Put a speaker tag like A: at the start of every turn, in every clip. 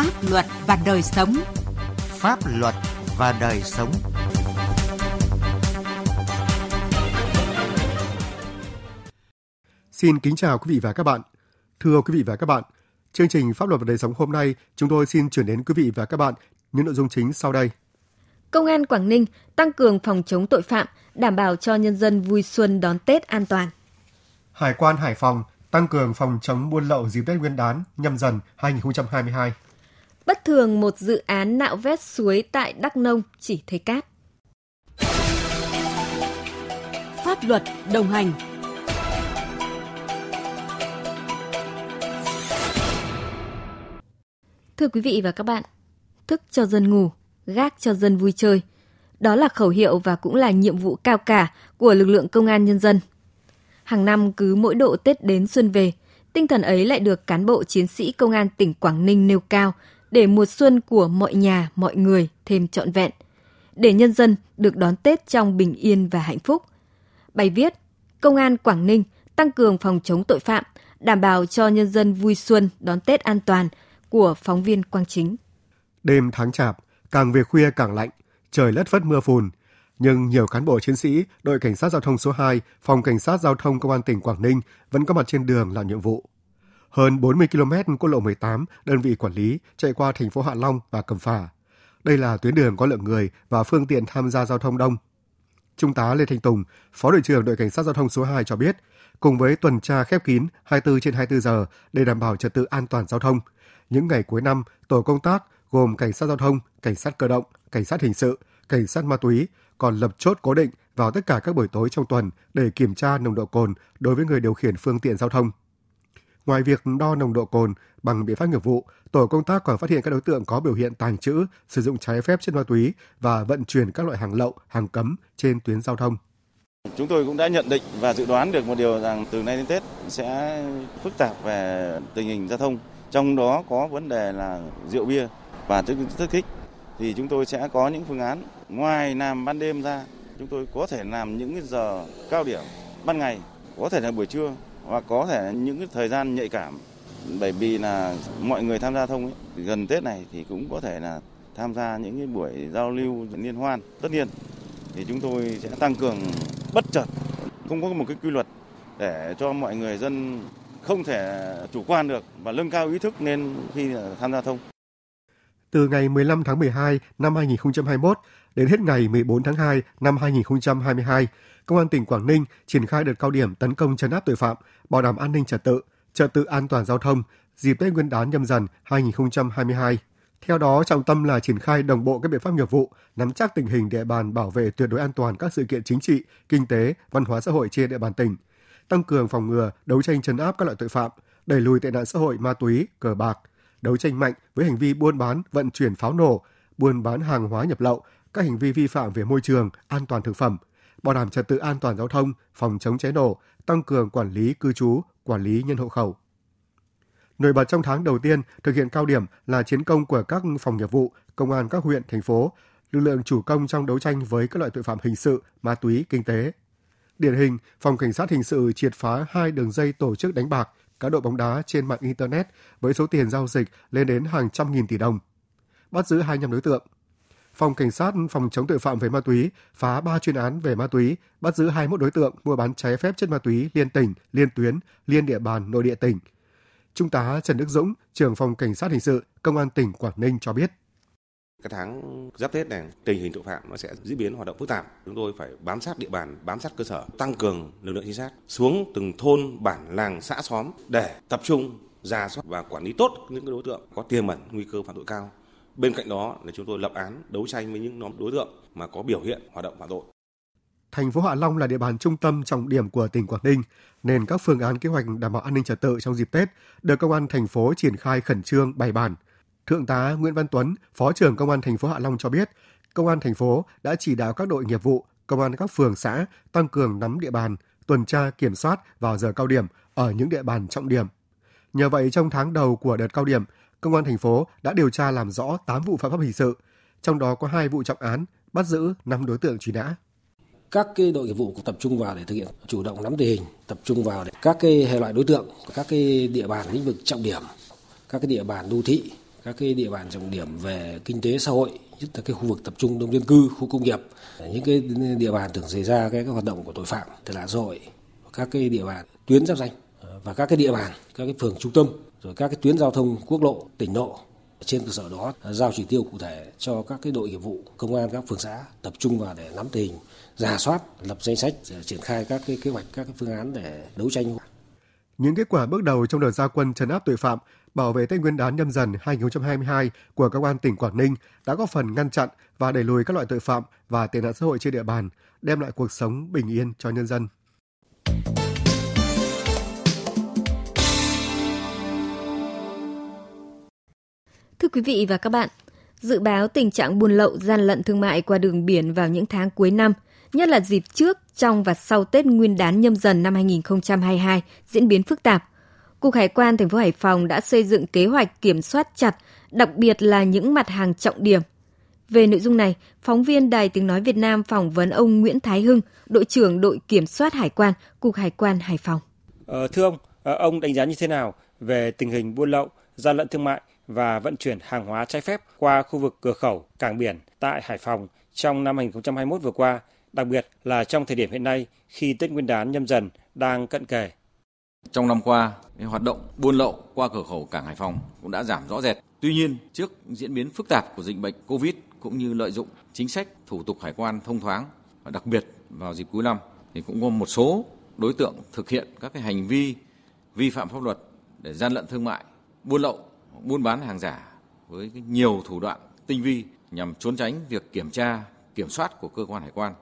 A: Pháp luật và đời sống.
B: Pháp luật và đời sống.
C: Xin kính chào quý vị và các bạn. Thưa quý vị và các bạn, chương trình Pháp luật và đời sống hôm nay chúng tôi xin chuyển đến quý vị và các bạn những nội dung chính sau đây.
D: Công an Quảng Ninh tăng cường phòng chống tội phạm, đảm bảo cho nhân dân vui xuân đón Tết an toàn.
C: Hải quan Hải Phòng tăng cường phòng chống buôn lậu dịp Tết Nguyên đán nhâm dần 2022.
D: Bất thường một dự án nạo vét suối tại Đắk Nông chỉ thấy cát.
A: Pháp luật đồng hành
D: Thưa quý vị và các bạn, thức cho dân ngủ, gác cho dân vui chơi. Đó là khẩu hiệu và cũng là nhiệm vụ cao cả của lực lượng công an nhân dân. Hàng năm cứ mỗi độ Tết đến xuân về, tinh thần ấy lại được cán bộ chiến sĩ công an tỉnh Quảng Ninh nêu cao để mùa xuân của mọi nhà, mọi người thêm trọn vẹn, để nhân dân được đón Tết trong bình yên và hạnh phúc. Bài viết Công an Quảng Ninh tăng cường phòng chống tội phạm, đảm bảo cho nhân dân vui xuân đón Tết an toàn của phóng viên Quang Chính.
C: Đêm tháng chạp, càng về khuya càng lạnh, trời lất phất mưa phùn, nhưng nhiều cán bộ chiến sĩ đội cảnh sát giao thông số 2, phòng cảnh sát giao thông công an tỉnh Quảng Ninh vẫn có mặt trên đường làm nhiệm vụ. Hơn 40 km quốc lộ 18, đơn vị quản lý chạy qua thành phố Hạ Long và Cẩm Phả. Đây là tuyến đường có lượng người và phương tiện tham gia giao thông đông. Trung tá Lê Thanh Tùng, Phó đội trưởng đội cảnh sát giao thông số 2 cho biết, cùng với tuần tra khép kín 24 trên 24 giờ để đảm bảo trật tự an toàn giao thông, những ngày cuối năm, tổ công tác gồm cảnh sát giao thông, cảnh sát cơ động, cảnh sát hình sự, cảnh sát ma túy còn lập chốt cố định vào tất cả các buổi tối trong tuần để kiểm tra nồng độ cồn đối với người điều khiển phương tiện giao thông. Ngoài việc đo nồng độ cồn bằng biện pháp nghiệp vụ, tổ công tác còn phát hiện các đối tượng có biểu hiện tàng trữ, sử dụng trái phép chất ma túy và vận chuyển các loại hàng lậu, hàng cấm trên tuyến giao thông.
E: Chúng tôi cũng đã nhận định và dự đoán được một điều rằng từ nay đến Tết sẽ phức tạp về tình hình giao thông, trong đó có vấn đề là rượu bia và chất thức kích. Thì chúng tôi sẽ có những phương án ngoài làm ban đêm ra chúng tôi có thể làm những giờ cao điểm ban ngày có thể là buổi trưa và có thể những cái thời gian nhạy cảm bởi vì là mọi người tham gia thông ấy, gần Tết này thì cũng có thể là tham gia những cái buổi giao lưu liên hoan tất nhiên thì chúng tôi sẽ tăng cường bất chợt không có một cái quy luật để cho mọi người dân không thể chủ quan được và nâng cao ý thức nên khi tham gia thông
C: từ ngày 15 tháng 12 năm 2021 đến hết ngày 14 tháng 2 năm 2022, Công an tỉnh Quảng Ninh triển khai đợt cao điểm tấn công chấn áp tội phạm, bảo đảm an ninh trật tự, trật tự an toàn giao thông dịp Tết Nguyên đán nhâm dần 2022. Theo đó, trọng tâm là triển khai đồng bộ các biện pháp nghiệp vụ, nắm chắc tình hình địa bàn bảo vệ tuyệt đối an toàn các sự kiện chính trị, kinh tế, văn hóa xã hội trên địa bàn tỉnh, tăng cường phòng ngừa, đấu tranh chấn áp các loại tội phạm, đẩy lùi tệ nạn xã hội ma túy, cờ bạc, đấu tranh mạnh với hành vi buôn bán, vận chuyển pháo nổ, buôn bán hàng hóa nhập lậu, các hành vi vi phạm về môi trường, an toàn thực phẩm, bảo đảm trật tự an toàn giao thông, phòng chống cháy nổ, tăng cường quản lý cư trú, quản lý nhân hộ khẩu. Nổi bật trong tháng đầu tiên thực hiện cao điểm là chiến công của các phòng nghiệp vụ, công an các huyện, thành phố, lực lượng chủ công trong đấu tranh với các loại tội phạm hình sự, ma túy, kinh tế. Điển hình, phòng cảnh sát hình sự triệt phá hai đường dây tổ chức đánh bạc, cá độ bóng đá trên mạng Internet với số tiền giao dịch lên đến hàng trăm nghìn tỷ đồng. Bắt giữ 25 đối tượng. Phòng Cảnh sát phòng chống tội phạm về ma túy phá 3 chuyên án về ma túy, bắt giữ 21 đối tượng mua bán trái phép chất ma túy liên tỉnh, liên tuyến, liên địa bàn, nội địa tỉnh. Trung tá Trần Đức Dũng, trưởng phòng Cảnh sát hình sự, Công an tỉnh Quảng Ninh cho biết.
F: Cái tháng giáp Tết này, tình hình tội phạm nó sẽ diễn biến hoạt động phức tạp. Chúng tôi phải bám sát địa bàn, bám sát cơ sở, tăng cường lực lượng trinh sát xuống từng thôn, bản, làng, xã, xóm để tập trung ra soát và quản lý tốt những đối tượng có tiềm ẩn nguy cơ phạm tội cao. Bên cạnh đó là chúng tôi lập án đấu tranh với những nhóm đối tượng mà có biểu hiện hoạt động phạm tội.
C: Thành phố Hạ Long là địa bàn trung tâm trọng điểm của tỉnh Quảng Ninh, nên các phương án kế hoạch đảm bảo an ninh trật tự trong dịp Tết được công an thành phố triển khai khẩn trương bài bản – Thượng tá Nguyễn Văn Tuấn, Phó trưởng Công an thành phố Hạ Long cho biết, Công an thành phố đã chỉ đạo các đội nghiệp vụ, công an các phường xã tăng cường nắm địa bàn, tuần tra kiểm soát vào giờ cao điểm ở những địa bàn trọng điểm. Nhờ vậy trong tháng đầu của đợt cao điểm, Công an thành phố đã điều tra làm rõ 8 vụ phạm pháp hình sự, trong đó có 2 vụ trọng án, bắt giữ 5 đối tượng truy nã
G: các cái đội nghiệp vụ tập trung vào để thực hiện chủ động nắm tình hình, tập trung vào để các cái hệ loại đối tượng, các cái địa bàn lĩnh vực trọng điểm, các cái địa bàn đô thị, các cái địa bàn trọng điểm về kinh tế xã hội, nhất là cái khu vực tập trung đông dân cư, khu công nghiệp, những cái địa bàn thường xảy ra cái, cái hoạt động của tội phạm, tệ nạn xã hội, các cái địa bàn tuyến giáp danh và các cái địa bàn, các cái phường trung tâm, rồi các cái tuyến giao thông quốc lộ, tỉnh lộ. Trên cơ sở đó giao chỉ tiêu cụ thể cho các cái đội nghiệp vụ công an các phường xã tập trung vào để nắm tình giả soát lập danh sách triển khai các cái kế hoạch các cái phương án để đấu tranh.
C: Những kết quả bước đầu trong đợt gia quân trấn áp tội phạm, bảo vệ Tết Nguyên đán nhâm dần 2022 của công an tỉnh Quảng Ninh đã góp phần ngăn chặn và đẩy lùi các loại tội phạm và tệ nạn xã hội trên địa bàn, đem lại cuộc sống bình yên cho nhân dân.
D: Thưa quý vị và các bạn, dự báo tình trạng buôn lậu gian lận thương mại qua đường biển vào những tháng cuối năm, nhất là dịp trước, trong và sau Tết Nguyên đán nhâm dần năm 2022 diễn biến phức tạp. Cục Hải quan thành phố Hải Phòng đã xây dựng kế hoạch kiểm soát chặt, đặc biệt là những mặt hàng trọng điểm. Về nội dung này, phóng viên Đài Tiếng Nói Việt Nam phỏng vấn ông Nguyễn Thái Hưng, đội trưởng đội kiểm soát hải quan, Cục Hải quan Hải Phòng.
H: Ờ, thưa ông, ờ, ông đánh giá như thế nào về tình hình buôn lậu, gian lận thương mại và vận chuyển hàng hóa trái phép qua khu vực cửa khẩu, cảng biển tại Hải Phòng trong năm 2021 vừa qua, đặc biệt là trong thời điểm hiện nay khi Tết Nguyên đán nhâm dần đang cận kề.
I: Trong năm qua, hoạt động buôn lậu qua cửa khẩu cảng Hải Phòng cũng đã giảm rõ rệt. Tuy nhiên, trước diễn biến phức tạp của dịch bệnh Covid cũng như lợi dụng chính sách thủ tục hải quan thông thoáng và đặc biệt vào dịp cuối năm thì cũng có một số đối tượng thực hiện các cái hành vi vi phạm pháp luật để gian lận thương mại, buôn lậu buôn bán hàng giả với nhiều thủ đoạn tinh vi nhằm trốn tránh việc kiểm tra, kiểm soát của cơ quan hải quan.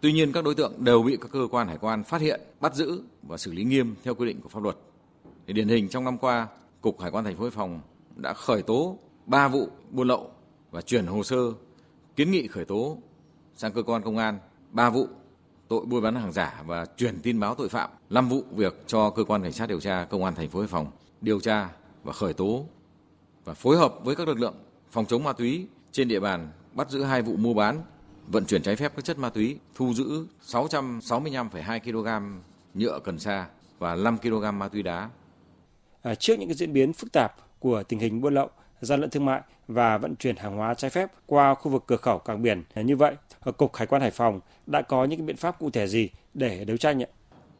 I: Tuy nhiên các đối tượng đều bị các cơ quan hải quan phát hiện, bắt giữ và xử lý nghiêm theo quy định của pháp luật. Thì điển hình trong năm qua, Cục Hải quan thành phố Hải Phòng đã khởi tố 3 vụ buôn lậu và chuyển hồ sơ kiến nghị khởi tố sang cơ quan công an 3 vụ tội buôn bán hàng giả và chuyển tin báo tội phạm, 5 vụ việc cho cơ quan cảnh sát điều tra công an thành phố Hải Phòng điều tra và khởi tố và phối hợp với các lực lượng phòng chống ma túy trên địa bàn bắt giữ hai vụ mua bán, vận chuyển trái phép các chất ma túy, thu giữ 665,2 kg nhựa cần sa và 5 kg ma túy đá.
H: À, trước những cái diễn biến phức tạp của tình hình buôn lậu, gian lận thương mại và vận chuyển hàng hóa trái phép qua khu vực cửa khẩu cảng biển như vậy, Cục Hải quan Hải Phòng đã có những cái biện pháp cụ thể gì để đấu tranh ạ?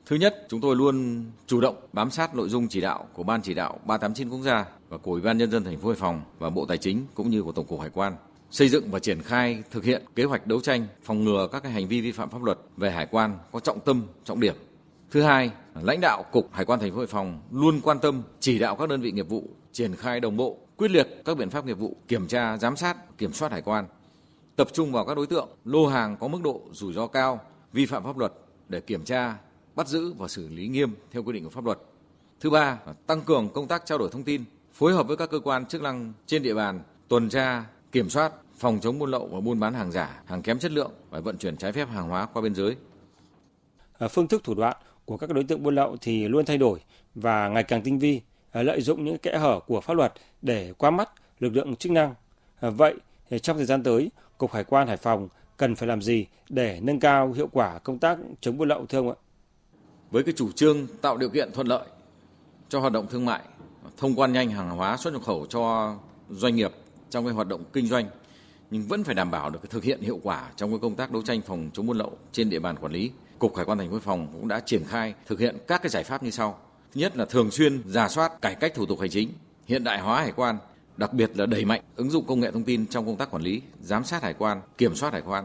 I: Thứ nhất, chúng tôi luôn chủ động bám sát nội dung chỉ đạo của Ban chỉ đạo 389 quốc gia và của Ủy ban nhân dân thành phố Hải Phòng và Bộ Tài chính cũng như của Tổng cục Hải quan xây dựng và triển khai thực hiện kế hoạch đấu tranh phòng ngừa các cái hành vi vi phạm pháp luật về hải quan có trọng tâm, trọng điểm. Thứ hai, lãnh đạo cục Hải quan thành phố Hải Phòng luôn quan tâm chỉ đạo các đơn vị nghiệp vụ triển khai đồng bộ, quyết liệt các biện pháp nghiệp vụ kiểm tra, giám sát, kiểm soát hải quan, tập trung vào các đối tượng lô hàng có mức độ rủi ro cao, vi phạm pháp luật để kiểm tra, bắt giữ và xử lý nghiêm theo quy định của pháp luật. Thứ ba, tăng cường công tác trao đổi thông tin, phối hợp với các cơ quan chức năng trên địa bàn tuần tra, kiểm soát, phòng chống buôn lậu và buôn bán hàng giả, hàng kém chất lượng và vận chuyển trái phép hàng hóa qua biên giới.
H: À, phương thức thủ đoạn của các đối tượng buôn lậu thì luôn thay đổi và ngày càng tinh vi, à, lợi dụng những kẽ hở của pháp luật để qua mắt lực lượng chức năng. À, vậy trong thời gian tới, Cục Hải quan Hải Phòng cần phải làm gì để nâng cao hiệu quả công tác chống buôn lậu thưa ông ạ?
I: Với cái chủ trương tạo điều kiện thuận lợi cho hoạt động thương mại, thông quan nhanh hàng hóa xuất nhập khẩu cho doanh nghiệp trong cái hoạt động kinh doanh nhưng vẫn phải đảm bảo được cái thực hiện hiệu quả trong cái công tác đấu tranh phòng chống buôn lậu trên địa bàn quản lý. Cục Hải quan thành phố Hải Phòng cũng đã triển khai thực hiện các cái giải pháp như sau. Thứ nhất là thường xuyên giả soát cải cách thủ tục hành chính, hiện đại hóa hải quan, đặc biệt là đẩy mạnh ứng dụng công nghệ thông tin trong công tác quản lý, giám sát hải quan, kiểm soát hải quan.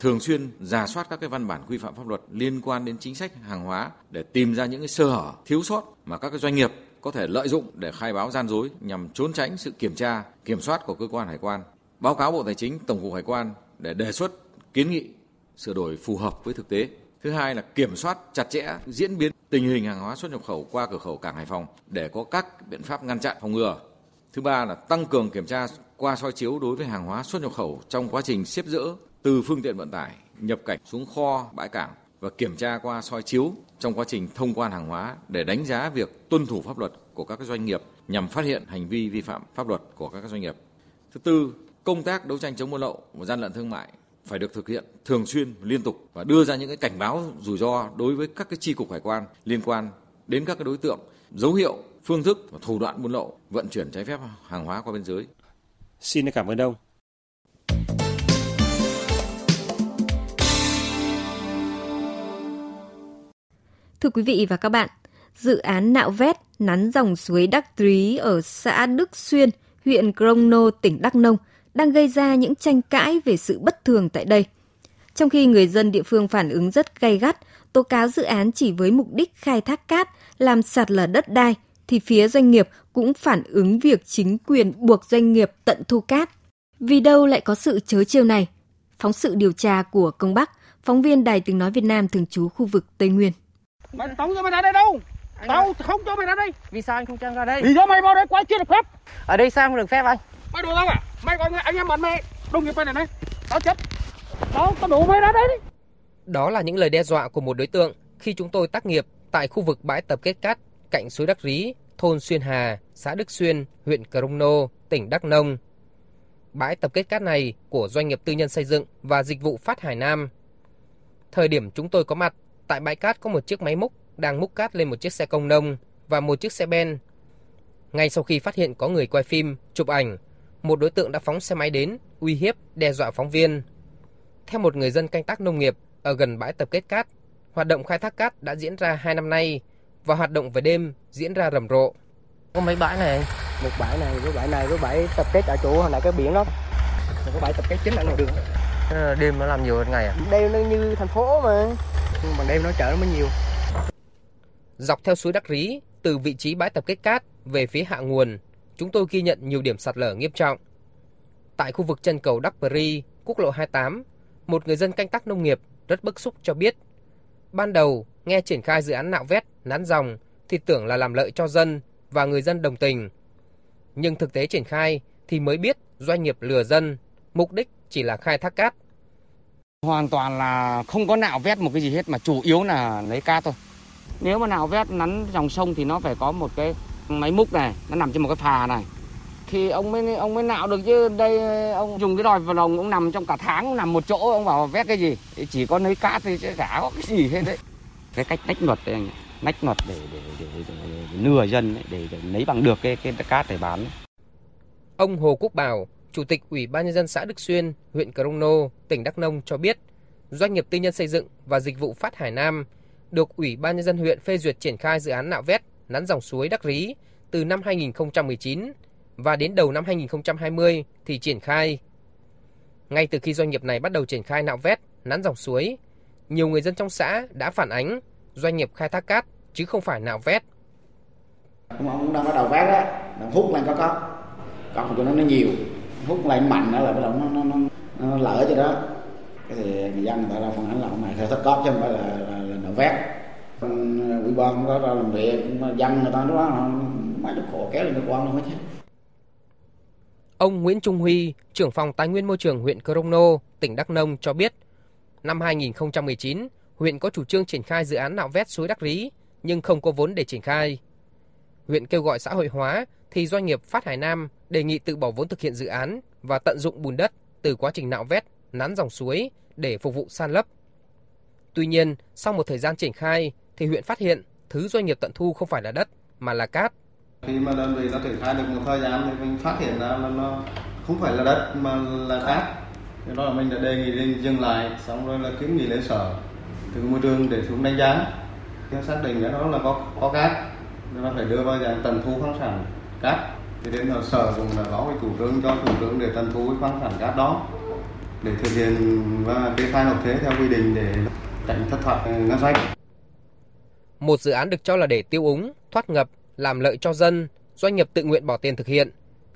I: Thường xuyên giả soát các cái văn bản quy phạm pháp luật liên quan đến chính sách hàng hóa để tìm ra những cái sơ hở, thiếu sót mà các cái doanh nghiệp có thể lợi dụng để khai báo gian dối nhằm trốn tránh sự kiểm tra, kiểm soát của cơ quan hải quan. Báo cáo Bộ Tài chính, Tổng cục Hải quan để đề xuất kiến nghị sửa đổi phù hợp với thực tế. Thứ hai là kiểm soát chặt chẽ diễn biến tình hình hàng hóa xuất nhập khẩu qua cửa khẩu cảng Hải Phòng để có các biện pháp ngăn chặn phòng ngừa. Thứ ba là tăng cường kiểm tra qua soi chiếu đối với hàng hóa xuất nhập khẩu trong quá trình xếp dỡ từ phương tiện vận tải nhập cảnh xuống kho bãi cảng và kiểm tra qua soi chiếu trong quá trình thông quan hàng hóa để đánh giá việc tuân thủ pháp luật của các doanh nghiệp nhằm phát hiện hành vi vi phạm pháp luật của các doanh nghiệp. Thứ tư, công tác đấu tranh chống buôn lậu và gian lận thương mại phải được thực hiện thường xuyên, liên tục và đưa ra những cái cảnh báo rủi ro đối với các cái chi cục hải quan liên quan đến các cái đối tượng dấu hiệu phương thức và thủ đoạn buôn lậu, vận chuyển trái phép hàng hóa qua biên giới.
H: Xin cảm ơn ông.
D: Thưa quý vị và các bạn, dự án nạo vét nắn dòng suối Đắc Trí ở xã Đức Xuyên, huyện Crono, tỉnh Đắk Nông đang gây ra những tranh cãi về sự bất thường tại đây. Trong khi người dân địa phương phản ứng rất gay gắt, tố cáo dự án chỉ với mục đích khai thác cát, làm sạt lở đất đai, thì phía doanh nghiệp cũng phản ứng việc chính quyền buộc doanh nghiệp tận thu cát. Vì đâu lại có sự chớ chiêu này? Phóng sự điều tra của Công Bắc, phóng viên Đài Tiếng Nói Việt Nam thường trú khu vực Tây Nguyên.
J: Mày tống cho mày ra đây đâu? Tao không cho mày ra đây.
K: Vì sao anh không cho ra đây?
J: Vì do mày vào đây quá chưa được phép.
K: Ở đây sao không được phép anh?
J: Mày đùa tao à? Mày gọi anh em bạn mày đồng nghiệp mày này này. Tao chết. Tao tao đủ mày ra đây đi.
K: Đó là những lời đe dọa của một đối tượng khi chúng tôi tác nghiệp tại khu vực bãi tập kết cát cạnh suối Đắc Rí, thôn Xuyên Hà, xã Đức Xuyên, huyện Crono, tỉnh Đắk Nông. Bãi tập kết cát này của doanh nghiệp tư nhân xây dựng và dịch vụ Phát Hải Nam. Thời điểm chúng tôi có mặt, tại bãi cát có một chiếc máy múc đang múc cát lên một chiếc xe công nông và một chiếc xe ben. Ngay sau khi phát hiện có người quay phim, chụp ảnh, một đối tượng đã phóng xe máy đến, uy hiếp, đe dọa phóng viên. Theo một người dân canh tác nông nghiệp ở gần bãi tập kết cát, hoạt động khai thác cát đã diễn ra 2 năm nay và hoạt động về đêm diễn ra rầm rộ.
L: Có mấy bãi này, một bãi này với bãi này với bãi tập kết ở chỗ hồi nãy cái biển đó. Rồi có bãi tập kết chính là ngoài đường.
K: Đêm nó làm nhiều hơn ngày à?
L: Đêm nó như thành phố mà. Nhưng mà đêm nó chở nó mới nhiều.
K: Dọc theo suối Đắc Rí, từ vị trí bãi tập kết cát về phía hạ nguồn, chúng tôi ghi nhận nhiều điểm sạt lở nghiêm trọng. Tại khu vực chân cầu Đắc Rí quốc lộ 28, một người dân canh tác nông nghiệp rất bức xúc cho biết. Ban đầu, nghe triển khai dự án nạo vét, nắn dòng thì tưởng là làm lợi cho dân và người dân đồng tình. Nhưng thực tế triển khai thì mới biết doanh nghiệp lừa dân, mục đích chỉ là khai thác cát.
L: Hoàn toàn là không có nạo vét một cái gì hết mà chủ yếu là lấy cát thôi. Nếu mà nạo vét nắn dòng sông thì nó phải có một cái máy múc này, nó nằm trên một cái phà này. Thì ông mới ông mới nạo được chứ đây ông dùng cái đòi vào lồng ông nằm trong cả tháng nằm một chỗ ông bảo vét cái gì? Chỉ có lấy cát thì chả có cái gì hết đấy. Cái cách nách luật đấy anh nách luật để để, để, để, để, để lừa dân ấy, để, để lấy bằng được cái cái cát để bán.
K: Ông Hồ Quốc Bảo, Chủ tịch Ủy ban nhân dân xã Đức Xuyên, huyện Crono, tỉnh Đắk Nông cho biết, doanh nghiệp tư nhân xây dựng và dịch vụ Phát Hải Nam được Ủy ban nhân dân huyện phê duyệt triển khai dự án nạo vét nắn dòng suối Đắc Rí từ năm 2019 và đến đầu năm 2020 thì triển khai. Ngay từ khi doanh nghiệp này bắt đầu triển khai nạo vét, nắn dòng suối, nhiều người dân trong xã đã phản ánh doanh nghiệp khai thác cát chứ không phải nạo vét.
M: Ông đang bắt đầu vét á, đang hút lên có có, còn cho nó nó nhiều, hút lên mạnh đó là bắt đầu nó nó, nó, nó lỡ cho đó. Cái thì người dân người ta ra phản ánh là ông này theo thất cóp chứ không phải là, là, là nạo vét. Ủy ờ, ban có ra làm việc, dân người ta nói đó, mấy chục hộ kéo lên cơ quan luôn hết chứ.
K: Ông Nguyễn Trung Huy, trưởng phòng Tài nguyên môi trường huyện Crono, tỉnh Đắk Nông cho biết, năm 2019, huyện có chủ trương triển khai dự án nạo vét suối Đắk Rí nhưng không có vốn để triển khai. Huyện kêu gọi xã hội hóa thì doanh nghiệp Phát Hải Nam đề nghị tự bỏ vốn thực hiện dự án và tận dụng bùn đất từ quá trình nạo vét, nắn dòng suối để phục vụ san lấp. Tuy nhiên, sau một thời gian triển khai thì huyện phát hiện thứ doanh nghiệp tận thu không phải là đất mà là cát.
N: Khi mà đơn vị nó triển khai được một thời gian thì mình phát hiện ra là nó không phải là đất mà là cát. Thế đó là mình đã đề nghị dừng lại, xong rồi là kiến nghị lên sở từ môi trường để xuống đánh giá. Thì xác định cái đó là có có cát, nên là phải đưa vào dạng tận thu khoáng sản cát. Thì đến sở cũng là báo cái chủ trương cho chủ trương để tận thu cái khoáng sản cát đó để thực hiện và kê khai nộp thuế theo quy định để tránh thất thoát ờ, ngân sách.
K: Một dự án được cho là để tiêu úng, thoát ngập, làm lợi cho dân, doanh nghiệp tự nguyện bỏ tiền thực hiện.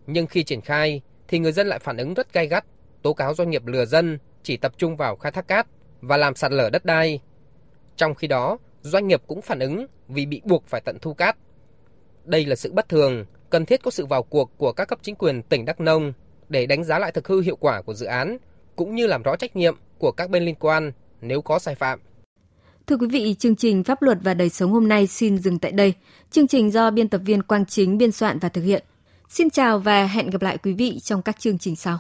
K: Nhưng khi triển khai thì người dân lại phản ứng rất gay gắt, tố cáo doanh nghiệp lừa dân chỉ tập trung vào khai thác cát và làm sạt lở đất đai. Trong khi đó, doanh nghiệp cũng phản ứng vì bị buộc phải tận thu cát. Đây là sự bất thường, cần thiết có sự vào cuộc của các cấp chính quyền tỉnh Đắk Nông để đánh giá lại thực hư hiệu quả của dự án cũng như làm rõ trách nhiệm của các bên liên quan nếu có sai phạm.
D: Thưa quý vị, chương trình Pháp luật và đời sống hôm nay xin dừng tại đây. Chương trình do biên tập viên Quang Chính biên soạn và thực hiện. Xin chào và hẹn gặp lại quý vị trong các chương trình sau.